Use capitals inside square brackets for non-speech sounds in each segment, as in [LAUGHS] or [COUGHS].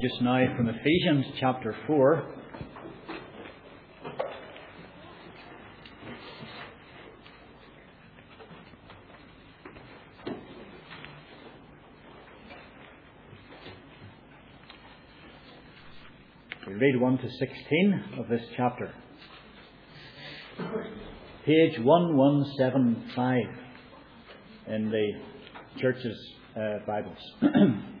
Just now from Ephesians chapter 4. We read 1 to 16 of this chapter. Page 1175 in the church's uh, Bibles. [CLEARS THROAT]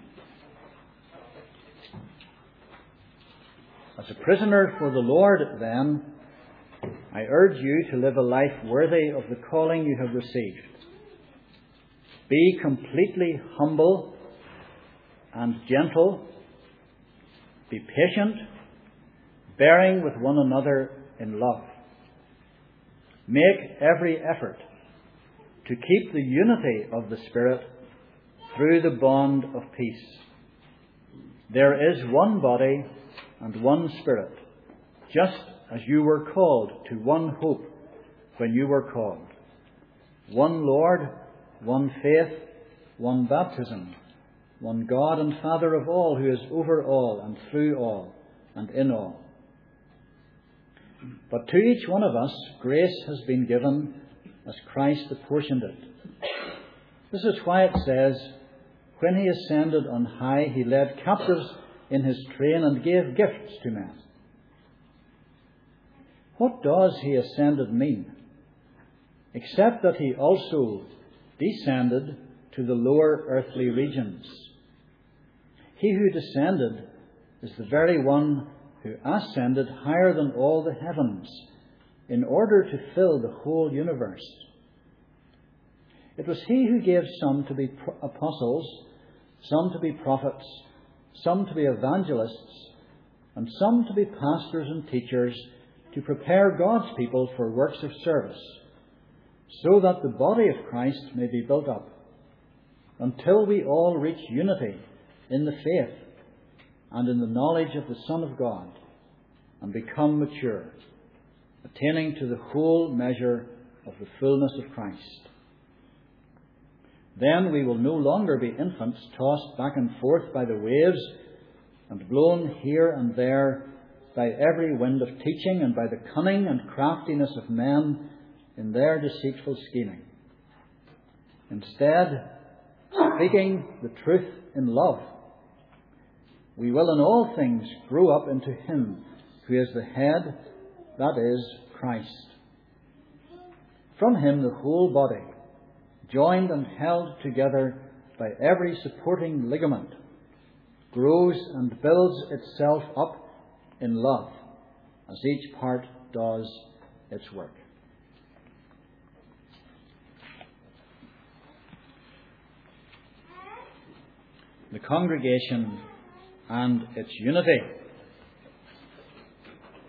As a prisoner for the Lord, then, I urge you to live a life worthy of the calling you have received. Be completely humble and gentle. Be patient, bearing with one another in love. Make every effort to keep the unity of the Spirit through the bond of peace. There is one body and one Spirit, just as you were called to one hope when you were called. One Lord, one faith, one baptism, one God and Father of all, who is over all and through all and in all. But to each one of us, grace has been given as Christ apportioned it. This is why it says, When he ascended on high, he led captives in his train and gave gifts to men. What does he ascended mean? Except that he also descended to the lower earthly regions. He who descended is the very one who ascended higher than all the heavens in order to fill the whole universe. It was he who gave some to be apostles, some to be prophets, some to be evangelists, and some to be pastors and teachers to prepare God's people for works of service, so that the body of Christ may be built up, until we all reach unity in the faith and in the knowledge of the Son of God, and become mature, attaining to the whole measure of the fullness of Christ. Then we will no longer be infants tossed back and forth by the waves and blown here and there by every wind of teaching and by the cunning and craftiness of men in their deceitful scheming. Instead, speaking the truth in love, we will in all things grow up into Him who is the head, that is, Christ. From Him the whole body joined and held together by every supporting ligament, grows and builds itself up in love as each part does its work. The congregation and its unity.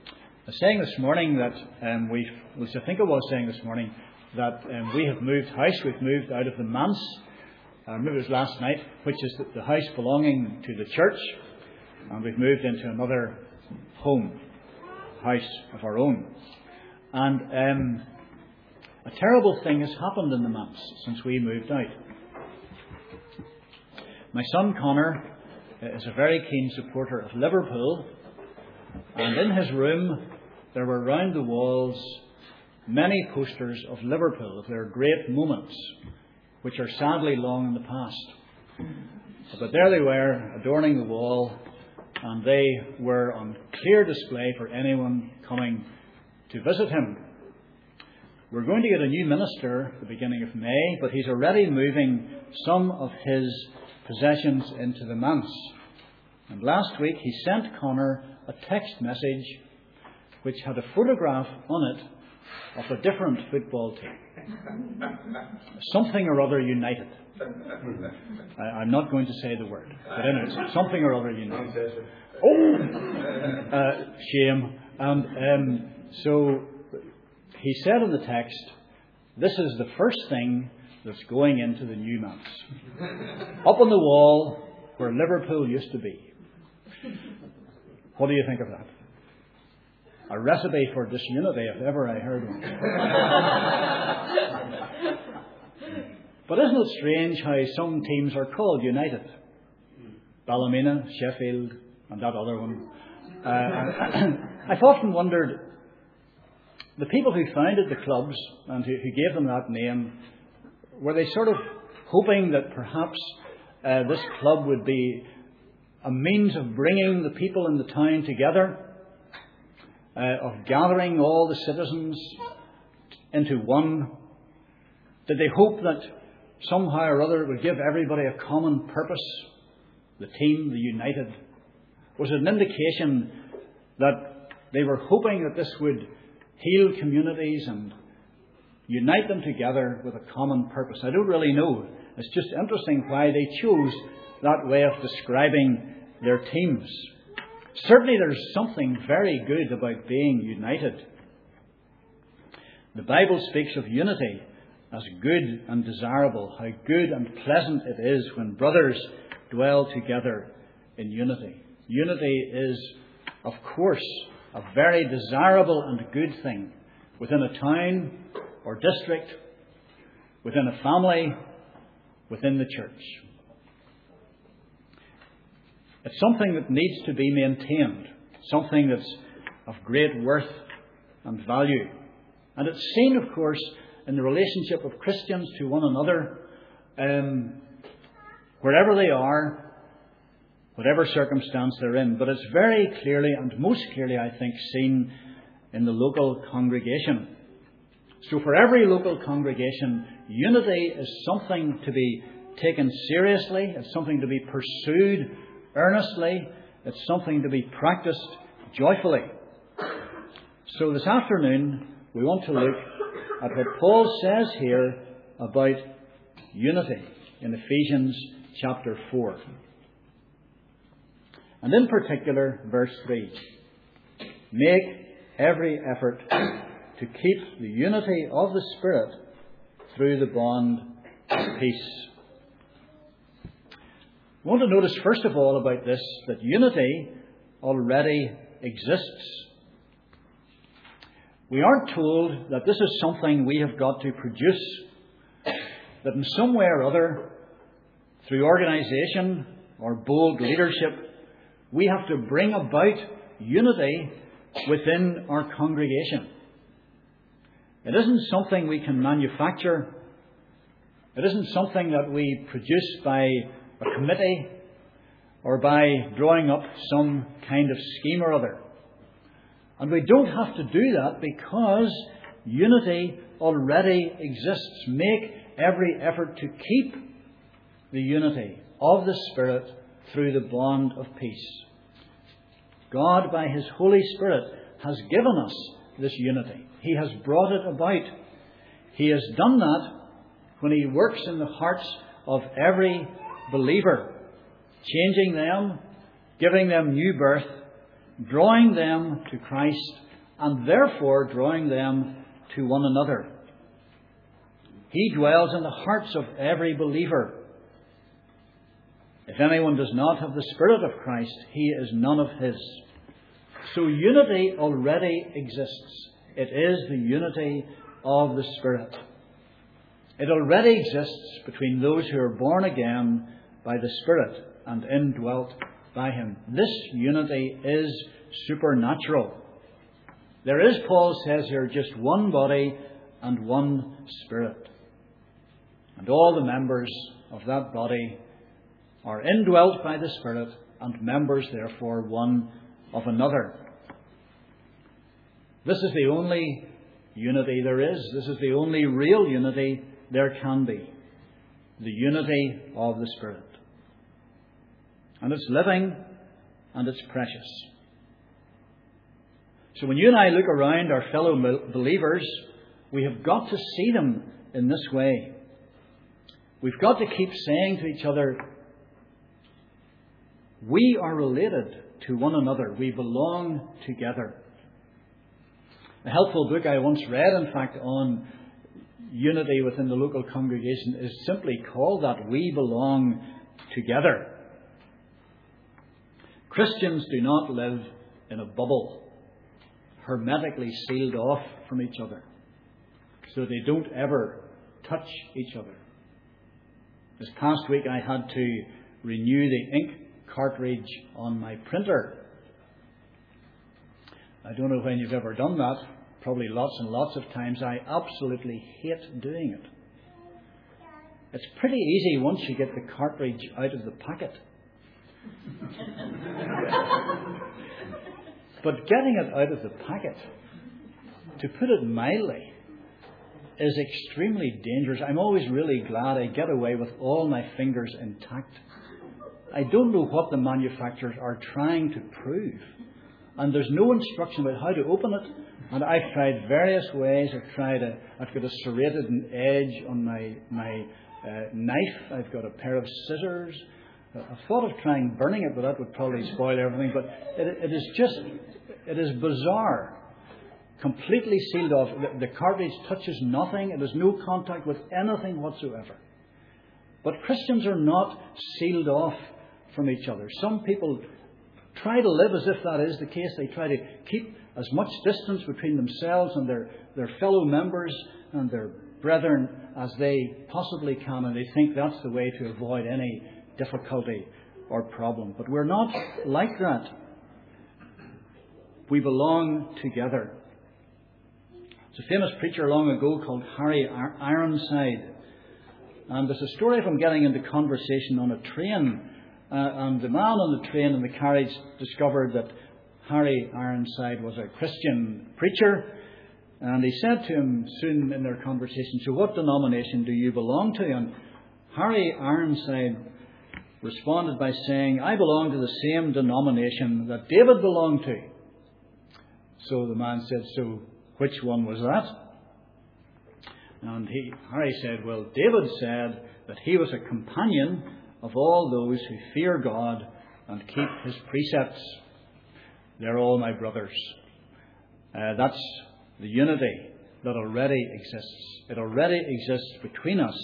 I was saying this morning that um, at least I think I was saying this morning, that um, we have moved house. We've moved out of the manse. I remember it was last night, which is the, house belonging to the church, and we've moved into another home, house of our own. And um, a terrible thing has happened in the manse since we moved out. My son Connor is a very keen supporter of Liverpool, and in his room there were round the walls many posters of Liverpool, of their great moments, which are sadly long in the past. But there they were, adorning the wall, and they were on clear display for anyone coming to visit him. We're going to get a new minister at the beginning of May, but he's already moving some of his possessions into the manse. And last week he sent Connor a text message which had a photograph on it of a different football team. Something or other united. I, am not going to say the word, but anyway, something or other united. Oh, uh, shame. And um, so he said in the text, "This is the first thing that's going into the new manse, up on the wall where Liverpool used to be." What do you think of that? A recipe for disunity if ever I heard one. [LAUGHS] but isn't it strange how some teams are called United? Ballymena, Sheffield, and that other one. Uh, [COUGHS] I've often wondered the people who founded the clubs and who, who gave them that name were they sort of hoping that perhaps uh, this club would be a means of bringing the people in the town together, uh, of gathering all the citizens into one? Did they hope that somehow or other it would give everybody a common purpose? The team, the united? Was it an indication that they were hoping that this would heal communities and unite them together with a common purpose? I don't really know. It's just interesting why they chose that way of describing their teams. Certainly, there's something very good about being united. The Bible speaks of unity as good and desirable, how good and pleasant it is when brothers dwell together in unity. Unity is, of course, a very desirable and good thing within a town or district, within a family, within the church. It's something that needs to be maintained, something that's of great worth and value. And it's seen, of course, in the relationship of Christians to one another, um, wherever they are, whatever circumstance they're in. But it's very clearly, and most clearly, I think, seen in the local congregation. So, for every local congregation, unity is something to be taken seriously, it's something to be pursued earnestly, it's something to be practiced joyfully. So, this afternoon, we want to look at what Paul says here about unity in Ephesians chapter 4. And in particular, verse 3. Make every effort to keep the unity of the Spirit through the bond of peace. I want to notice, first of all, about this that unity already exists. We aren't told that this is something we have got to produce, that in some way or other, through organisation or bold leadership, we have to bring about unity within our congregation. It isn't something we can manufacture. It isn't something that we produce by a committee or by drawing up some kind of scheme or other. And we don't have to do that because unity already exists. Make every effort to keep the unity of the Spirit through the bond of peace. God, by His Holy Spirit, has given us this unity. He has brought it about. He has done that when He works in the hearts of every believer, changing them, giving them new birth, drawing them to Christ, and therefore drawing them to one another. He dwells in the hearts of every believer. If anyone does not have the Spirit of Christ, he is none of his. So unity already exists. It is the unity of the Spirit. It already exists between those who are born again by the Spirit and indwelt by Him. This unity is supernatural. There is, Paul says here, just one body and one Spirit. And all the members of that body are indwelt by the Spirit and members, therefore, one of another. This is the only unity there is. This is the only real unity there can be. The unity of the Spirit. And it's living and it's precious. So when you and I look around our fellow believers, we have got to see them in this way. We've got to keep saying to each other, we are related to one another. We belong together. A helpful book I once read, in fact, on unity within the local congregation is simply called that We Belong Together. Christians do not live in a bubble, hermetically sealed off from each other, so they don't ever touch each other. This past week I had to renew the ink cartridge on my printer. I don't know when you've ever done that, probably lots and lots of times. I absolutely hate doing it. It's pretty easy once you get the cartridge out of the packet. But getting it out of the packet, to put it mildly, is extremely dangerous. I'm always really glad I get away with all my fingers intact. I don't know what the manufacturers are trying to prove. And there's no instruction about how to open it. And I've tried various ways. I've tried a, I've got a serrated edge on my, my uh, knife. I've got a pair of scissors. I thought of trying burning it, but that would probably spoil everything. But it, it is just, it is bizarre. Completely sealed off. The, the touches nothing. It has no contact with anything whatsoever. But Christians are not sealed off from each other. Some people try to live as if that is the case. They try to keep as much distance between themselves and their, their fellow members and their brethren as they possibly can, and they think that's the way to avoid any difficulty or problem. But we're not like that. We belong together. There's a famous preacher long ago called Harry Ironside. And there's a story of him getting into conversation on a train uh, and the man on the train in the carriage discovered that Harry Ironside was a Christian preacher. And he said to him soon in their conversation, So what denomination do you belong to? And Harry Ironside responded by saying, I belong to the same denomination that David belonged to. So the man said, So which one was that? And he, Harry said, Well, David said that he was a companion of all those who fear God and keep his precepts. They're all my brothers. Uh, that's the unity that already exists. It already exists between us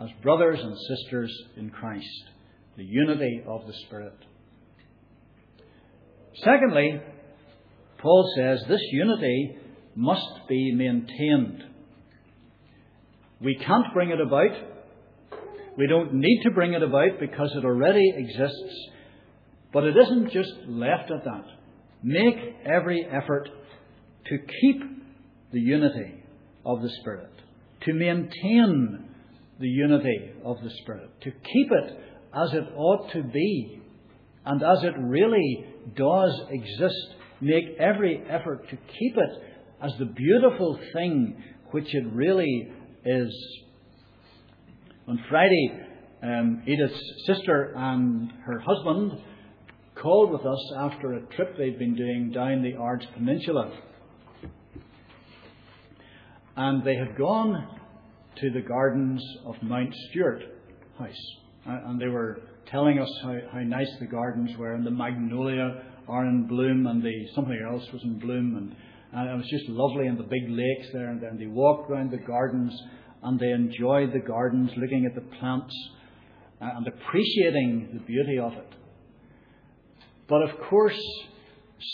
as brothers and sisters in Christ. The unity of the Spirit. Secondly, Paul says this unity must be maintained. We can't bring it about we don't need to bring it about because it already exists. But it isn't just left at that. Make every effort to keep the unity of the Spirit, to maintain the unity of the Spirit, to keep it as it ought to be and as it really does exist. Make every effort to keep it as the beautiful thing which it really is. On Friday, um, Edith's sister and her husband called with us after a trip they'd been doing down the Ards Peninsula. And they had gone to the gardens of Mount Stewart House. And they were telling us how, how nice the gardens were, and the magnolia are in bloom, and the something else was in bloom, and, and it was just lovely, and the big lakes there. And then they walked around the gardens and they enjoyed the gardens, looking at the plants and appreciating the beauty of it. But of course,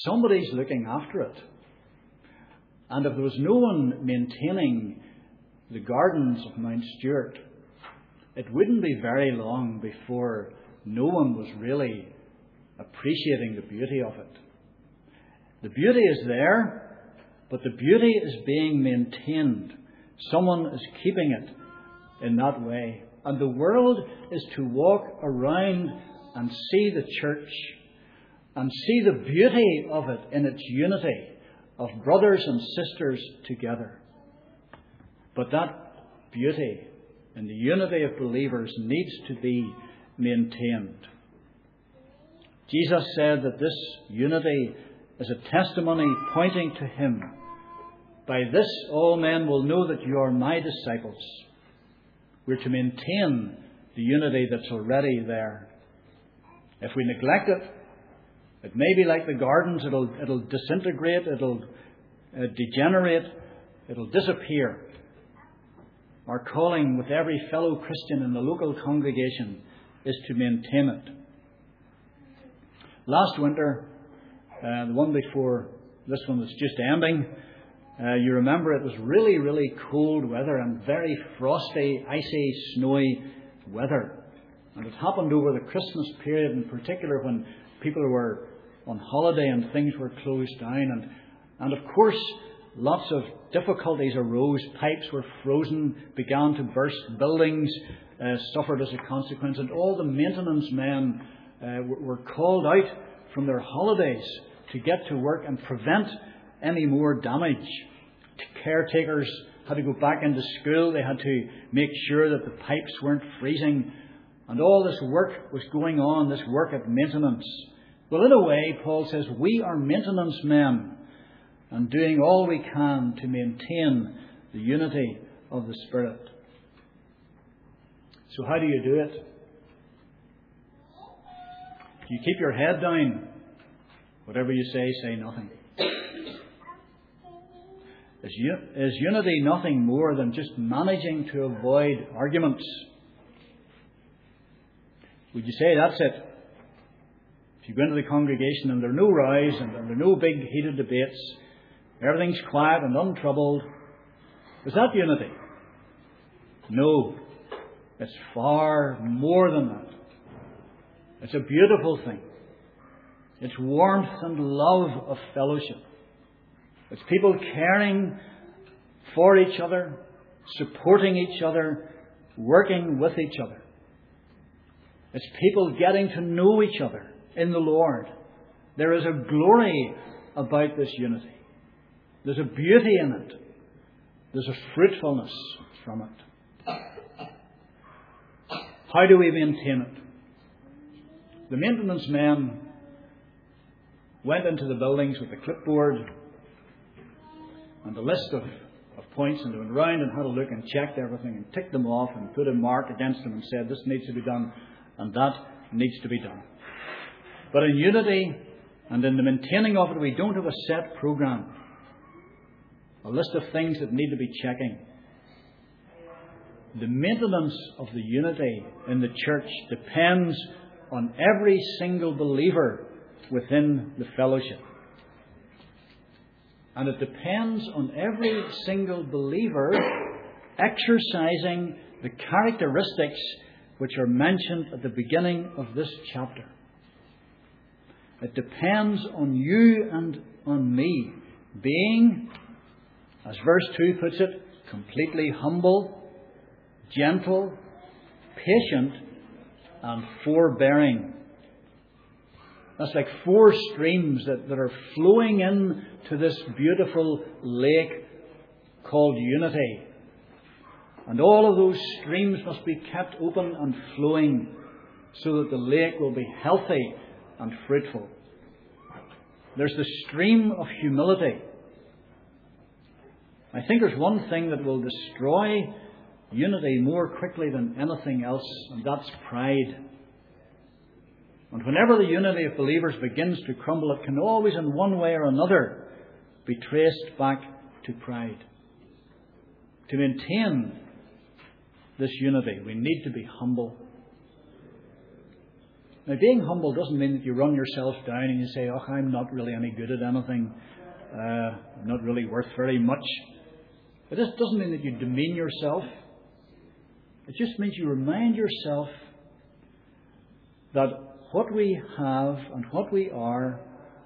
somebody's looking after it. And if there was no one maintaining the gardens of Mount Stewart, it wouldn't be very long before no one was really appreciating the beauty of it. The beauty is there, but the beauty is being maintained. Someone is keeping it in that way. And the world is to walk around and see the church and see the beauty of it in its unity of brothers and sisters together. But that beauty and the unity of believers needs to be maintained. Jesus said that this unity is a testimony pointing to Him by this all men will know that you are my disciples. We're to maintain the unity that's already there. If we neglect it, it may be like the gardens, it'll, it'll disintegrate, it'll uh, degenerate, it'll disappear. Our calling with every fellow Christian in the local congregation is to maintain it. Last winter, uh, the one before this one that's just ending, uh, you remember it was really, really cold weather and very frosty, icy, snowy weather. And it happened over the Christmas period, in particular, when people were on holiday and things were closed down. And, and of course, lots of difficulties arose. Pipes were frozen, began to burst, buildings uh, suffered as a consequence, and all the maintenance men uh, were called out from their holidays to get to work and prevent any more damage. Caretakers had to go back into school, they had to make sure that the pipes weren't freezing, and all this work was going on, this work at maintenance. Well, in a way, Paul says, we are maintenance men and doing all we can to maintain the unity of the Spirit. So, how do you do it? Do you keep your head down? Whatever you say, say nothing. Is, is unity nothing more than just managing to avoid arguments? Would you say that's it? If you go into the congregation and there are no rows and there are no big heated debates, everything's quiet and untroubled, is that unity? No. It's far more than that. It's a beautiful thing. It's warmth and love of fellowship. It's people caring for each other, supporting each other, working with each other. It's people getting to know each other in the Lord. There is a glory about this unity. There's a beauty in it. There's a fruitfulness from it. How do we maintain it? The maintenance men went into the buildings with a clipboard and a list of, of points and they went round and had a look and checked everything and ticked them off and put a mark against them and said, This needs to be done and that needs to be done. But in unity and in the maintaining of it, we don't have a set program, a list of things that need to be checking. The maintenance of the unity in the church depends on every single believer within the fellowship. And it depends on every single believer exercising the characteristics which are mentioned at the beginning of this chapter. It depends on you and on me being, as verse 2 puts it, completely humble, gentle, patient, and forbearing. That's like four streams that, that are flowing in to this beautiful lake called unity. And all of those streams must be kept open and flowing so that the lake will be healthy and fruitful. There's the stream of humility. I think there's one thing that will destroy unity more quickly than anything else, and that's pride. And whenever the unity of believers begins to crumble, it can always, in one way or another, be traced back to pride. To maintain this unity, we need to be humble. Now, being humble doesn't mean that you run yourself down and you say, Oh, I'm not really any good at anything. Uh, not really worth very much. It just doesn't mean that you demean yourself. It just means you remind yourself that what we have and what we are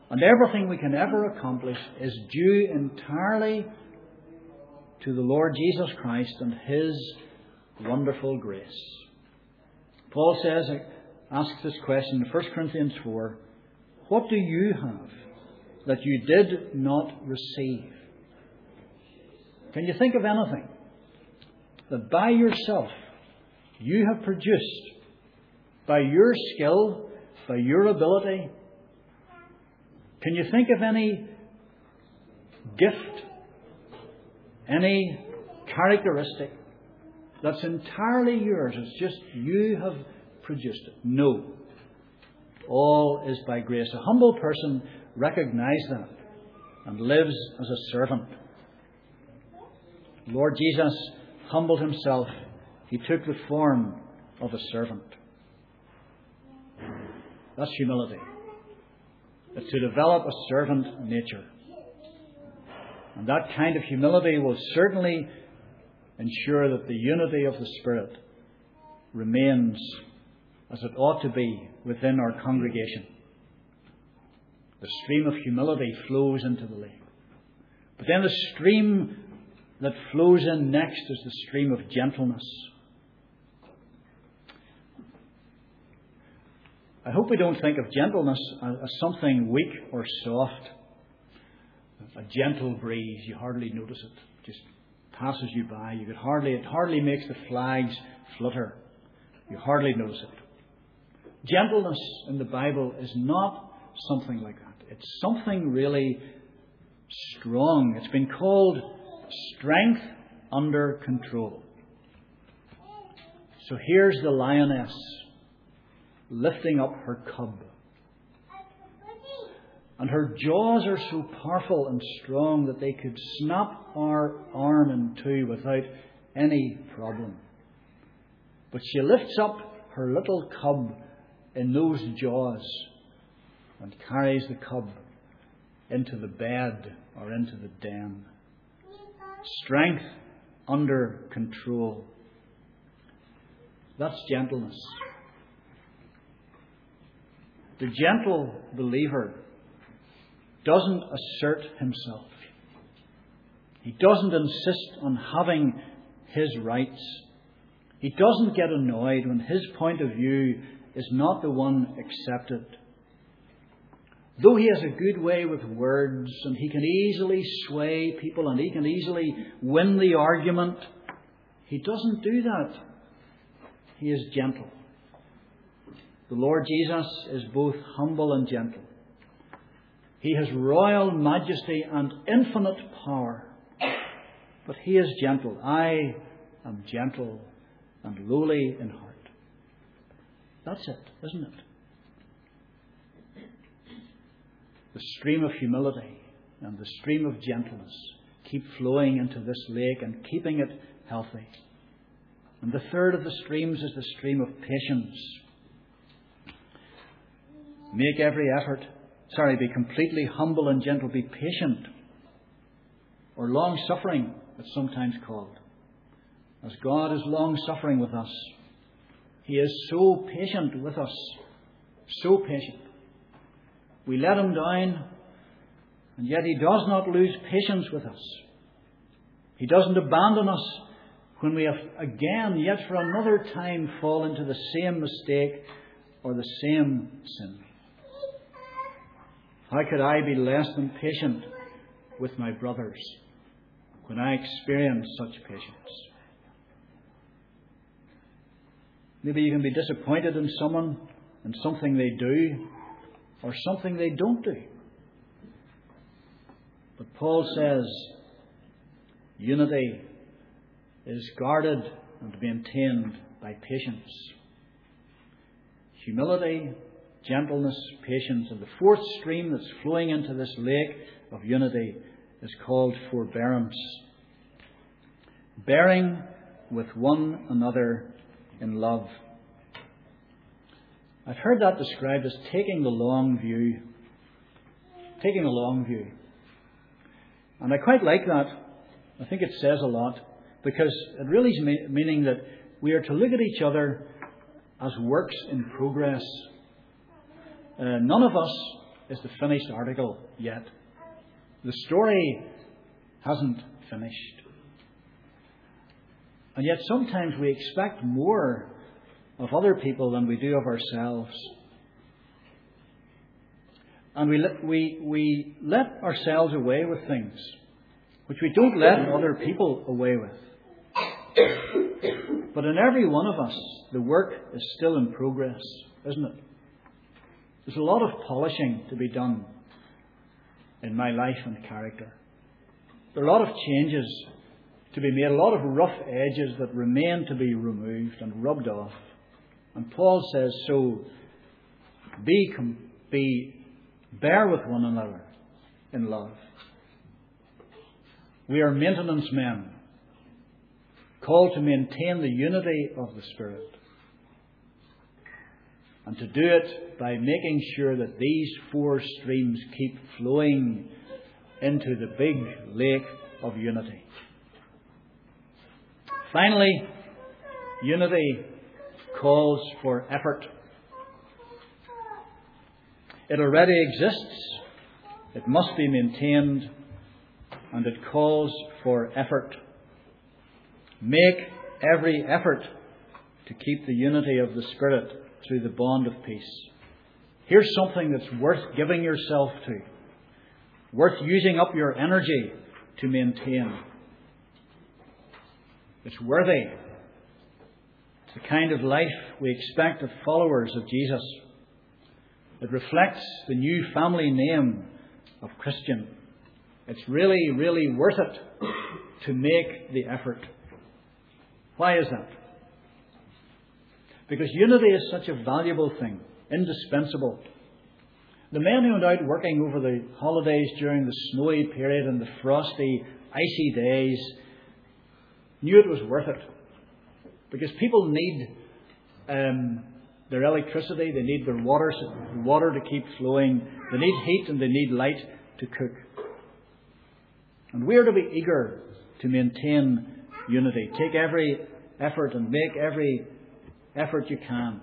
and everything we can ever accomplish is due entirely to the Lord Jesus Christ and His wonderful grace. Paul says, asks this question in 1 Corinthians 4 What do you have that you did not receive? Can you think of anything that by yourself you have produced, by your skill, by your ability? Can you think of any gift, any characteristic that's entirely yours? It's just you have produced it. No. All is by grace. A humble person recognizes that and lives as a servant. Lord Jesus humbled himself. He took the form of a servant. That's humility. It's to develop a servant nature. And that kind of humility will certainly ensure that the unity of the Spirit remains as it ought to be within our congregation. The stream of humility flows into the lake. But then the stream that flows in next is the stream of gentleness. I hope we don't think of gentleness as something weak or soft. A gentle breeze, you hardly notice it. Just passes you by. You could hardly it hardly makes the flags flutter. You hardly notice it. Gentleness in the Bible is not something like that. It's something really strong. It's been called strength under control. So here's the lioness lifting up her cub. And her jaws are so powerful and strong that they could snap our arm in two without any problem. But she lifts up her little cub in those jaws and carries the cub into the bed or into the den. Strength under control. That's gentleness. The gentle believer doesn't assert himself. He doesn't insist on having his rights. He doesn't get annoyed when his point of view is not the one accepted. Though he has a good way with words and he can easily sway people and he can easily win the argument, he doesn't do that. He is gentle. The Lord Jesus is both humble and gentle. He has royal majesty and infinite power, but he is gentle. I am gentle and lowly in heart. That's it, isn't it? The stream of humility and the stream of gentleness keep flowing into this lake and keeping it healthy. And the third of the streams is the stream of patience. Make every effort. Sorry, be completely humble and gentle. Be patient. Or long suffering, it's sometimes called. As God is long suffering with us, He is so patient with us. So patient. We let Him down, and yet He does not lose patience with us. He doesn't abandon us when we have again, yet for another time, fall into the same mistake or the same sin. How could I be less than patient with my brothers when I experience such patience? Maybe you can be disappointed in someone and something they do or something they don't do. But Paul says unity is guarded and maintained by patience. Humility gentleness, patience. And the fourth stream that's flowing into this lake of unity is called forbearance. Bearing with one another in love. I've heard that described as taking the long view. Taking a long view. And I quite like that. I think it says a lot because it really is meaning that we are to look at each other as works in progress uh, none of us is the finished article yet. The story hasn't finished. And yet sometimes we expect more of other people than we do of ourselves. And we let, we, we let ourselves away with things which we don't let other people away with. But in every one of us, the work is still in progress, isn't it? There's a lot of polishing to be done in my life and character. There are a lot of changes to be made, a lot of rough edges that remain to be removed and rubbed off. And Paul says, so be, be bear with one another in love. We are maintenance men, called to maintain the unity of the Spirit and to do it by making sure that these four streams keep flowing into the big lake of unity. Finally, unity calls for effort. It already exists, it must be maintained, and it calls for effort. Make every effort to keep the unity of the Spirit through the bond of peace. Here's something that's worth giving yourself to, worth using up your energy to maintain. It's worthy. It's the kind of life we expect of followers of Jesus. It reflects the new family name of Christian. It's really, really worth it to make the effort. Why is that? Because unity is such a valuable thing, indispensable. The men who went out working over the holidays during the snowy period and the frosty, icy days knew it was worth it. Because people need um, their electricity, they need their water, water to keep flowing, they need heat and they need light to cook. And we are to be eager to maintain unity. Take every effort and make every effort you can.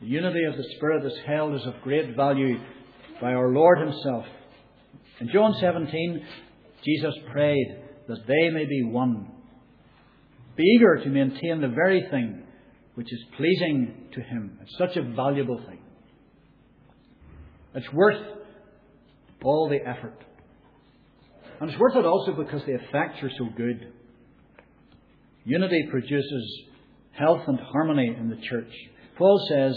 The unity of the Spirit is held as of great value by our Lord Himself. In John 17, Jesus prayed that they may be one. Be eager to maintain the very thing which is pleasing to Him. It's such a valuable thing. It's worth all the effort. And it's worth it also because the effects are so good. Unity produces health and harmony in the church. Paul says,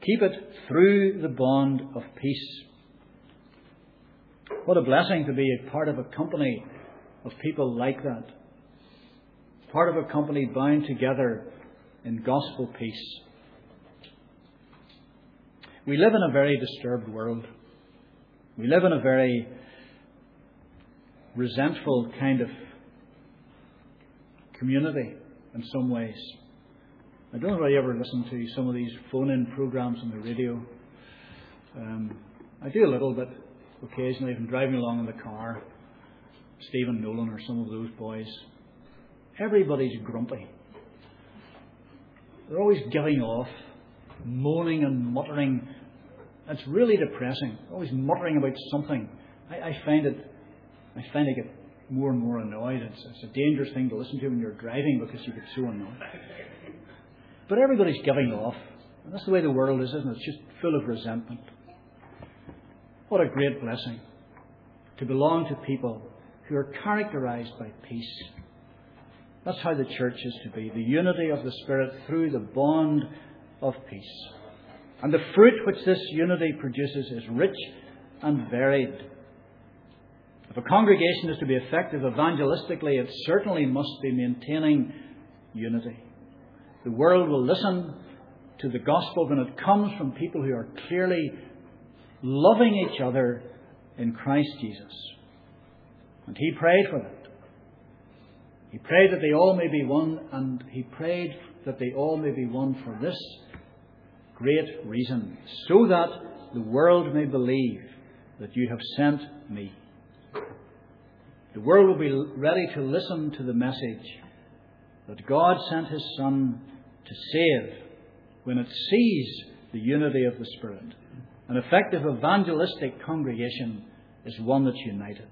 keep it through the bond of peace. What a blessing to be a part of a company of people like that. Part of a company bound together in gospel peace. We live in a very disturbed world. We live in a very resentful kind of community in some ways. I don't know if you ever listen to some of these phone in programs on the radio. Um, I do a little bit occasionally I'm driving along in the car. Stephen Nolan or some of those boys. Everybody's grumpy. They're always giving off, moaning and muttering. It's really depressing. Always muttering about something. I, I find it. I find I get more and more annoyed. It's, it's, a dangerous thing to listen to when you're driving because you get so annoyed. But everybody's giving off. And that's the way the world is, isn't it? It's just full of resentment. What a great blessing to belong to people who are characterized by peace. That's how the church is to be the unity of the Spirit through the bond of peace. And the fruit which this unity produces is rich and varied. If a congregation is to be effective evangelistically, it certainly must be maintaining unity. The world will listen to the gospel when it comes from people who are clearly loving each other in Christ Jesus. And he prayed for that. He prayed that they all may be one, and he prayed that they all may be one for this great reason, so that the world may believe that you have sent me. The world will be ready to listen to the message that God sent his Son to save when it sees the unity of the Spirit. An effective evangelistic congregation is one that's united.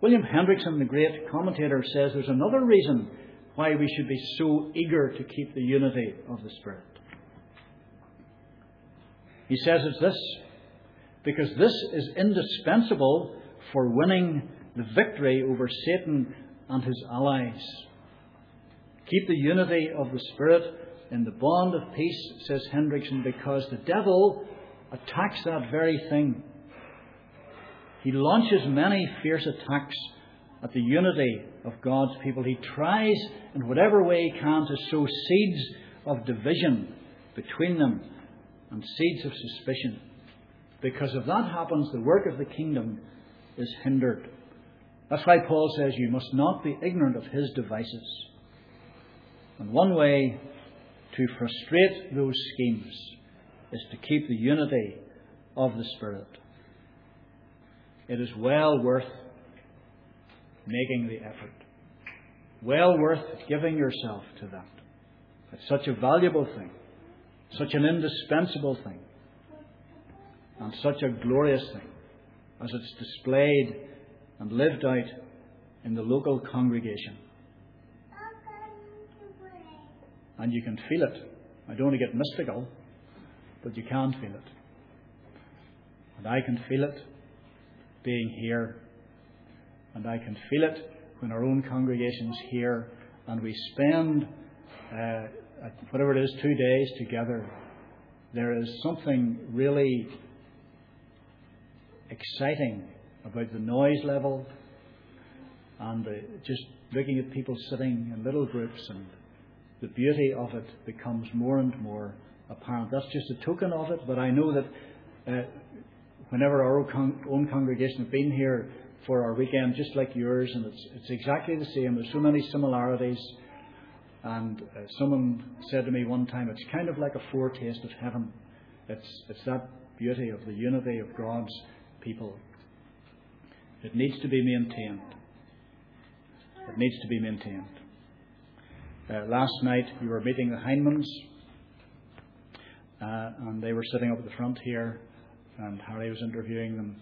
William Hendriksen, the great commentator, says there's another reason why we should be so eager to keep the unity of the Spirit. He says it's this because this is indispensable for winning the victory over Satan and his allies. Keep the unity of the Spirit in the bond of peace, says Hendriksen, because the devil attacks that very thing. He launches many fierce attacks at the unity of God's people. He tries, in whatever way he can, to sow seeds of division between them and seeds of suspicion. Because if that happens, the work of the kingdom is hindered. That's why Paul says you must not be ignorant of his devices. And one way to frustrate those schemes is to keep the unity of the Spirit. It is well worth making the effort. Well worth giving yourself to that. It's such a valuable thing. such an indispensable thing, and such a glorious thing as it's displayed and lived out in the local congregation. And you can feel it. I don't want to get mystical, but you can feel it. And I can feel it being here. And I can feel it when our own congregation is here and we spend uh, whatever it is, two days together. There is something really exciting about the noise level and just looking at people sitting in little groups and the beauty of it becomes more and more apparent. That's just a token of it, but I know that uh, whenever our own congregation have been here for our weekend, just like yours, and it's, it's exactly the same. There's so many similarities. And uh, someone said to me one time, it's kind of like a foretaste of heaven. It's, it's that beauty of the unity of God's people. It needs to be maintained. It needs to be maintained. Uh, last night we were meeting the Heinemans, uh, and they were sitting up at the front here, and Harry was interviewing them,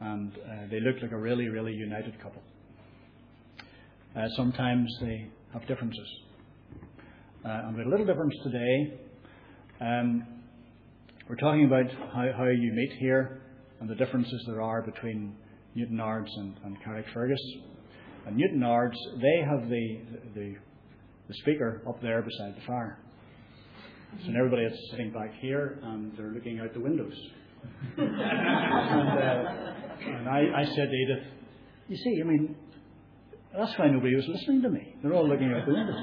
and uh, they looked like a really, really united couple. Uh, sometimes they have differences, uh, and we had a little difference today. Um, we're talking about how, how you meet here and the differences there are between Newtownards and, and Carrickfergus. And Newtownards, they have the, the, the speaker up there beside the fire. So everybody is sitting back here and they're looking out the windows. And, uh, and I, I said to Edith, You see, I mean, that's why nobody was listening to me. They're all looking out the window.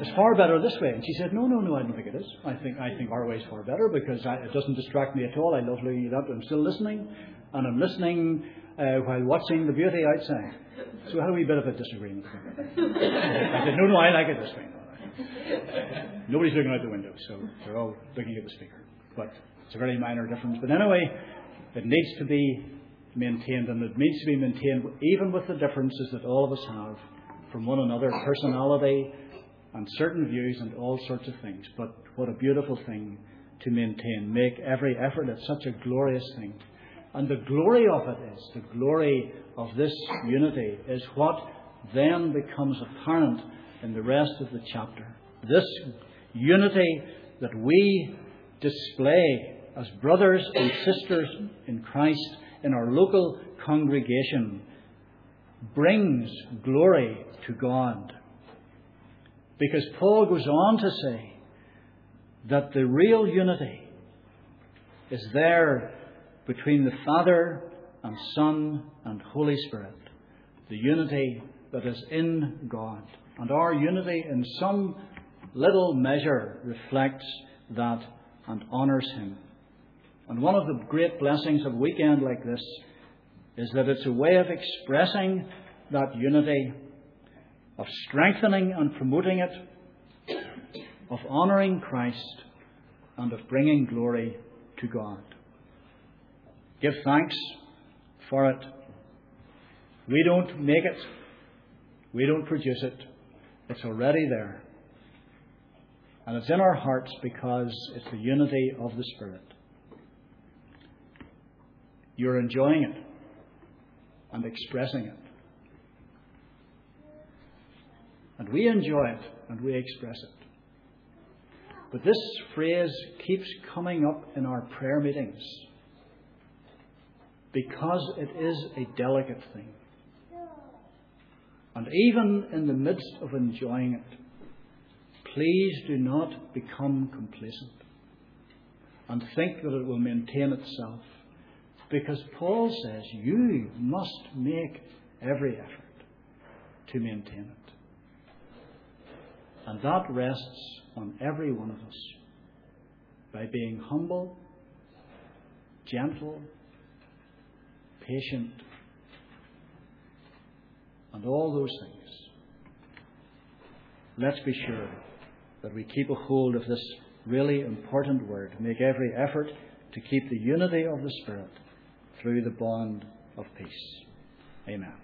It's far better this way. And she said, No, no, no, I don't think it is. I think I think our way is far better because I, it doesn't distract me at all. I love looking it. I'm still listening, and I'm listening uh, while watching the beauty outside. So we had a wee bit of a disagreement. I said, No, no, I like it this way. Nobody's looking out the window, so they're all looking at the speaker. But it's a very minor difference. But anyway, it needs to be maintained, and it needs to be maintained even with the differences that all of us have from one another personality and certain views and all sorts of things. But what a beautiful thing to maintain. Make every effort. It's such a glorious thing. And the glory of it is, the glory of this unity is what then becomes apparent in the rest of the chapter. This unity that we display as brothers and sisters in Christ in our local congregation brings glory to God. Because Paul goes on to say that the real unity is there between the Father and Son and Holy Spirit. The unity that is in God. And our unity, in some little measure, reflects that and honours Him. And one of the great blessings of a weekend like this is that it's a way of expressing that unity, of strengthening and promoting it, of honouring Christ, and of bringing glory to God. Give thanks for it. We don't make it, we don't produce it. It's already there. And it's in our hearts because it's the unity of the Spirit. You're enjoying it and expressing it. And we enjoy it and we express it. But this phrase keeps coming up in our prayer meetings because it is a delicate thing. And even in the midst of enjoying it, please do not become complacent and think that it will maintain itself. Because Paul says you must make every effort to maintain it. And that rests on every one of us by being humble, gentle, patient, and all those things. Let's be sure that we keep a hold of this really important word. Make every effort to keep the unity of the Spirit through the bond of peace. Amen.